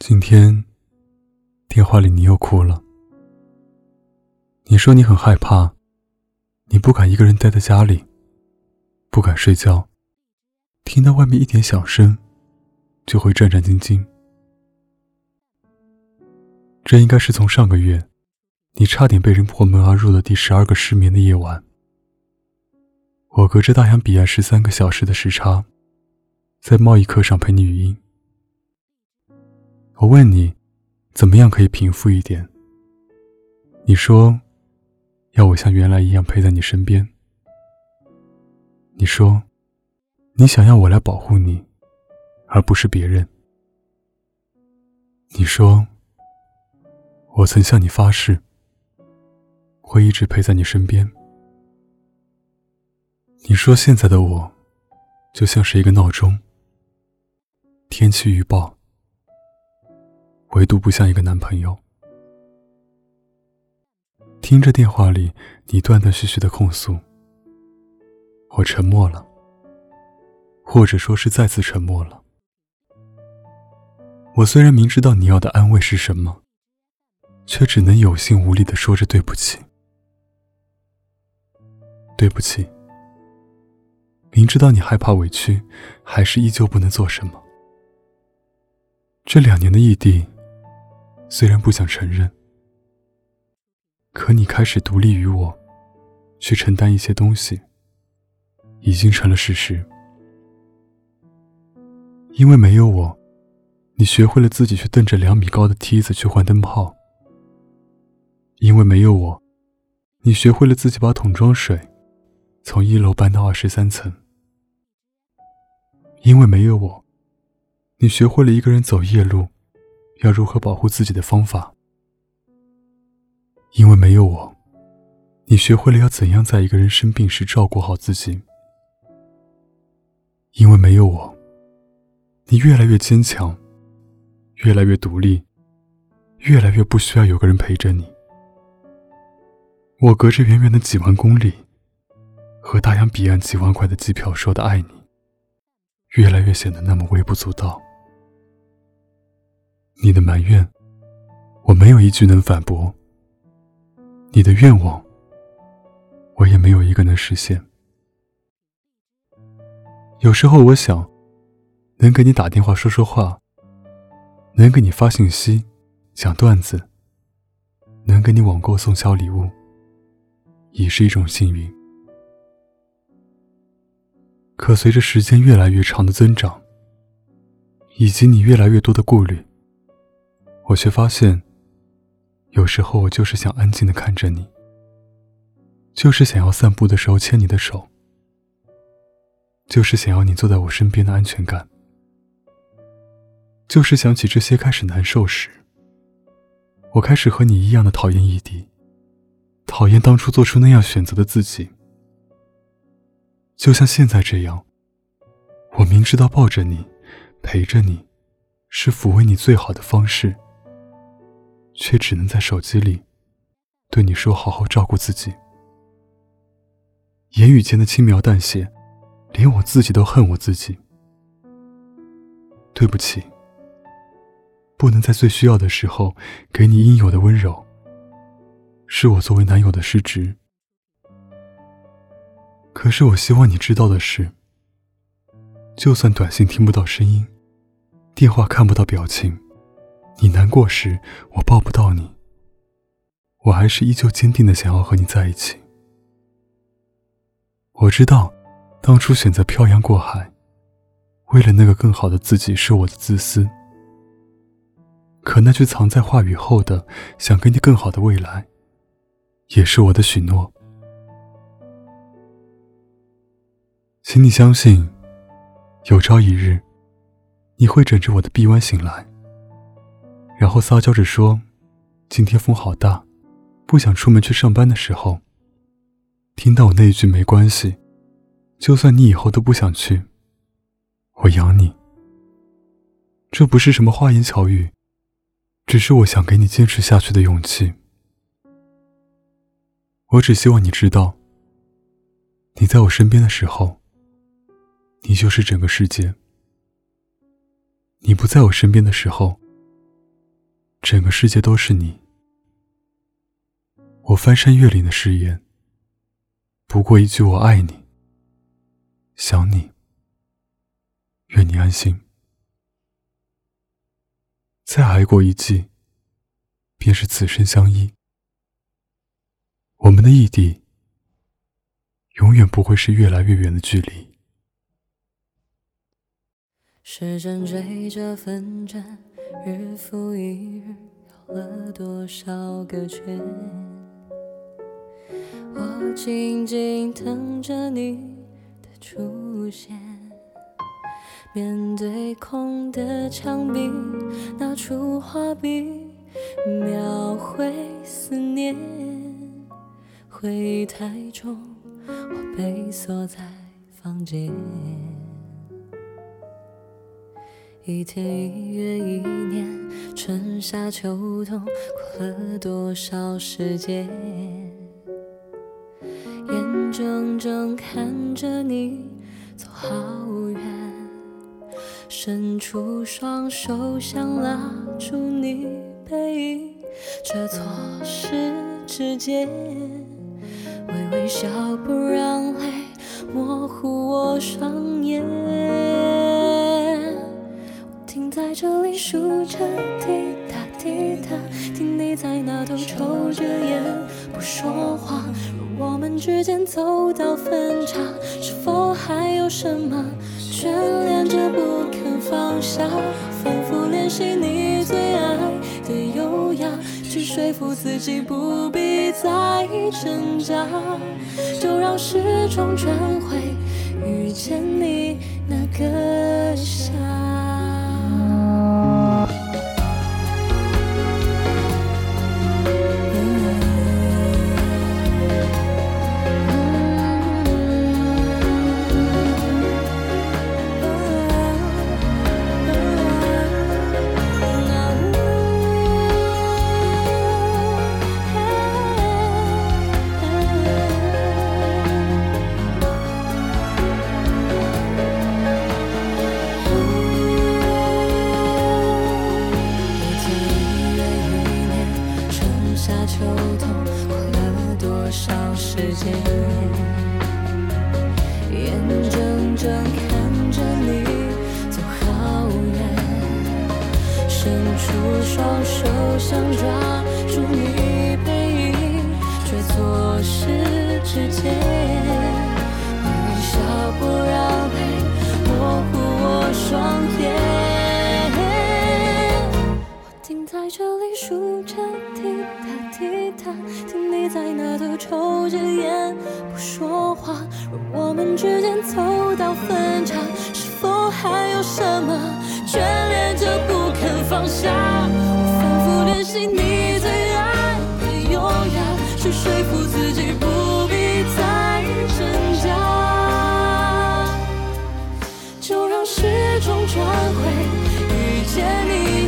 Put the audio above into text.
今天，电话里你又哭了。你说你很害怕，你不敢一个人待在家里，不敢睡觉，听到外面一点响声，就会战战兢兢。这应该是从上个月，你差点被人破门而入的第十二个失眠的夜晚。我隔着大洋彼岸十三个小时的时差，在贸易课上陪你语音。我问你，怎么样可以平复一点？你说，要我像原来一样陪在你身边。你说，你想要我来保护你，而不是别人。你说，我曾向你发誓，会一直陪在你身边。你说现在的我，就像是一个闹钟，天气预报。唯独不像一个男朋友。听着电话里你断断续续的控诉，我沉默了，或者说是再次沉默了。我虽然明知道你要的安慰是什么，却只能有心无力的说着对不起，对不起。明知道你害怕委屈，还是依旧不能做什么。这两年的异地。虽然不想承认，可你开始独立于我，去承担一些东西，已经成了事实。因为没有我，你学会了自己去蹬着两米高的梯子去换灯泡；因为没有我，你学会了自己把桶装水从一楼搬到二十三层；因为没有我，你学会了一个人走夜路。要如何保护自己的方法？因为没有我，你学会了要怎样在一个人生病时照顾好自己。因为没有我，你越来越坚强，越来越独立，越来越不需要有个人陪着你。我隔着远远的几万公里，和大洋彼岸几万块的机票说的爱你，越来越显得那么微不足道。你的埋怨，我没有一句能反驳；你的愿望，我也没有一个能实现。有时候我想，能给你打电话说说话，能给你发信息、讲段子，能给你网购送小礼物，已是一种幸运。可随着时间越来越长的增长，以及你越来越多的顾虑。我却发现，有时候我就是想安静的看着你，就是想要散步的时候牵你的手，就是想要你坐在我身边的安全感，就是想起这些开始难受时，我开始和你一样的讨厌异地，讨厌当初做出那样选择的自己，就像现在这样，我明知道抱着你，陪着你，是抚慰你最好的方式。却只能在手机里对你说：“好好照顾自己。”言语间的轻描淡写，连我自己都恨我自己。对不起，不能在最需要的时候给你应有的温柔，是我作为男友的失职。可是我希望你知道的是，就算短信听不到声音，电话看不到表情。你难过时，我抱不到你，我还是依旧坚定的想要和你在一起。我知道，当初选择漂洋过海，为了那个更好的自己是我的自私。可那句藏在话语后的“想给你更好的未来”，也是我的许诺。请你相信，有朝一日，你会枕着我的臂弯醒来。然后撒娇着说：“今天风好大，不想出门去上班的时候。”听到我那一句“没关系，就算你以后都不想去，我养你。”这不是什么花言巧语，只是我想给你坚持下去的勇气。我只希望你知道，你在我身边的时候，你就是整个世界；你不在我身边的时候，整个世界都是你。我翻山越岭的誓言，不过一句“我爱你，想你，愿你安心”。再挨过一季，便是此生相依。我们的异地，永远不会是越来越远的距离。时针追着分针，日复一日，绕了多少个圈？我静静等着你的出现，面对空的墙壁，拿出画笔，描绘思念。回忆太重，我被锁在房间。一天一月一年，春夏秋冬，过了多少时间？眼睁睁看着你走好远，伸出双手想拉住你背影，却错失指尖。微微笑不让泪模糊我双眼，在这里数着滴答滴答，听你在那头抽着烟不说话。若我们之间走到分岔，是否还有什么眷恋着不肯放下？反复练习你最爱的优雅，去说服自己不必再挣扎，就让时钟转回遇见你那个夏。多少时间，眼睁睁看着你走好远，伸出双手想抓住你背影，却错失指尖。微笑不让泪模糊我双眼，我停在这里数。听你在那头抽着烟不说话若我们之间走到分岔是否还有什么眷恋着不肯放下？我反复练习你最爱的优雅去说服自己不必再挣扎。就让时钟转回遇见你